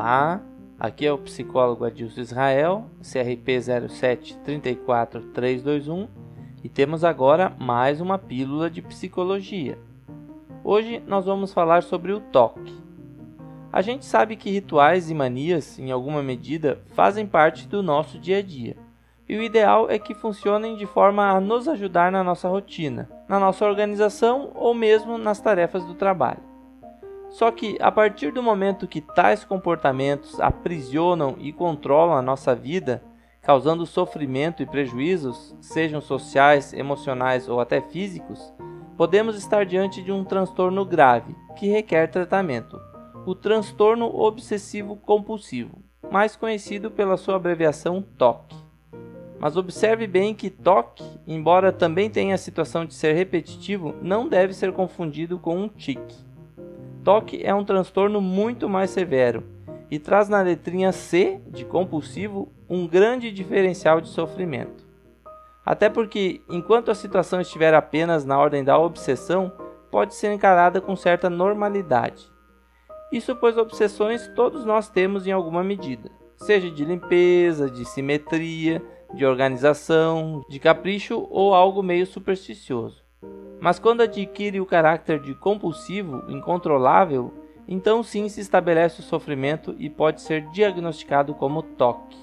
Olá, aqui é o psicólogo Adilson Israel, CRP 0734321 e temos agora mais uma pílula de psicologia. Hoje nós vamos falar sobre o toque. A gente sabe que rituais e manias, em alguma medida, fazem parte do nosso dia a dia. E o ideal é que funcionem de forma a nos ajudar na nossa rotina, na nossa organização ou mesmo nas tarefas do trabalho. Só que a partir do momento que tais comportamentos aprisionam e controlam a nossa vida, causando sofrimento e prejuízos, sejam sociais, emocionais ou até físicos, podemos estar diante de um transtorno grave que requer tratamento, o transtorno obsessivo compulsivo, mais conhecido pela sua abreviação TOC. Mas observe bem que TOC, embora também tenha a situação de ser repetitivo, não deve ser confundido com um tique. TOC é um transtorno muito mais severo e traz na letrinha C de compulsivo um grande diferencial de sofrimento. Até porque, enquanto a situação estiver apenas na ordem da obsessão, pode ser encarada com certa normalidade. Isso pois obsessões todos nós temos em alguma medida, seja de limpeza, de simetria, de organização, de capricho ou algo meio supersticioso. Mas quando adquire o caráter de compulsivo, incontrolável, então sim se estabelece o sofrimento e pode ser diagnosticado como TOC.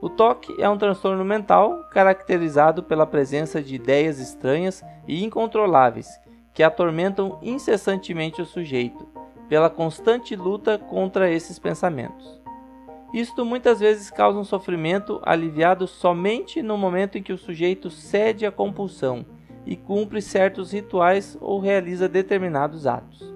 O TOC é um transtorno mental caracterizado pela presença de ideias estranhas e incontroláveis que atormentam incessantemente o sujeito, pela constante luta contra esses pensamentos. Isto muitas vezes causa um sofrimento aliviado somente no momento em que o sujeito cede à compulsão e cumpre certos rituais ou realiza determinados atos.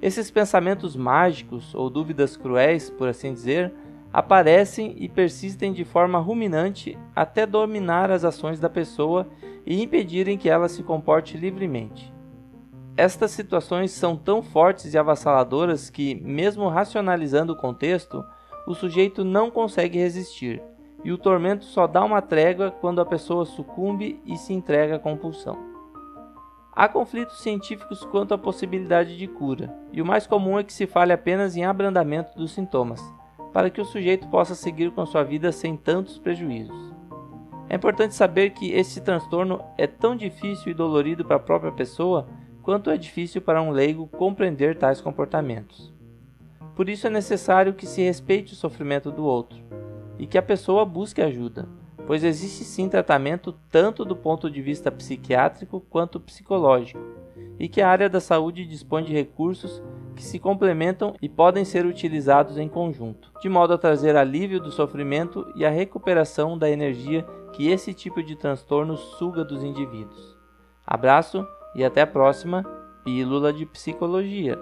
Esses pensamentos mágicos ou dúvidas cruéis, por assim dizer, aparecem e persistem de forma ruminante até dominar as ações da pessoa e impedirem que ela se comporte livremente. Estas situações são tão fortes e avassaladoras que, mesmo racionalizando o contexto, o sujeito não consegue resistir e o tormento só dá uma trégua quando a pessoa sucumbe e se entrega à compulsão. Há conflitos científicos quanto à possibilidade de cura, e o mais comum é que se fale apenas em abrandamento dos sintomas, para que o sujeito possa seguir com sua vida sem tantos prejuízos. É importante saber que esse transtorno é tão difícil e dolorido para a própria pessoa quanto é difícil para um leigo compreender tais comportamentos. Por isso é necessário que se respeite o sofrimento do outro e que a pessoa busque ajuda, pois existe sim tratamento tanto do ponto de vista psiquiátrico quanto psicológico, e que a área da saúde dispõe de recursos que se complementam e podem ser utilizados em conjunto, de modo a trazer alívio do sofrimento e a recuperação da energia que esse tipo de transtorno suga dos indivíduos. Abraço e até a próxima Pílula de Psicologia.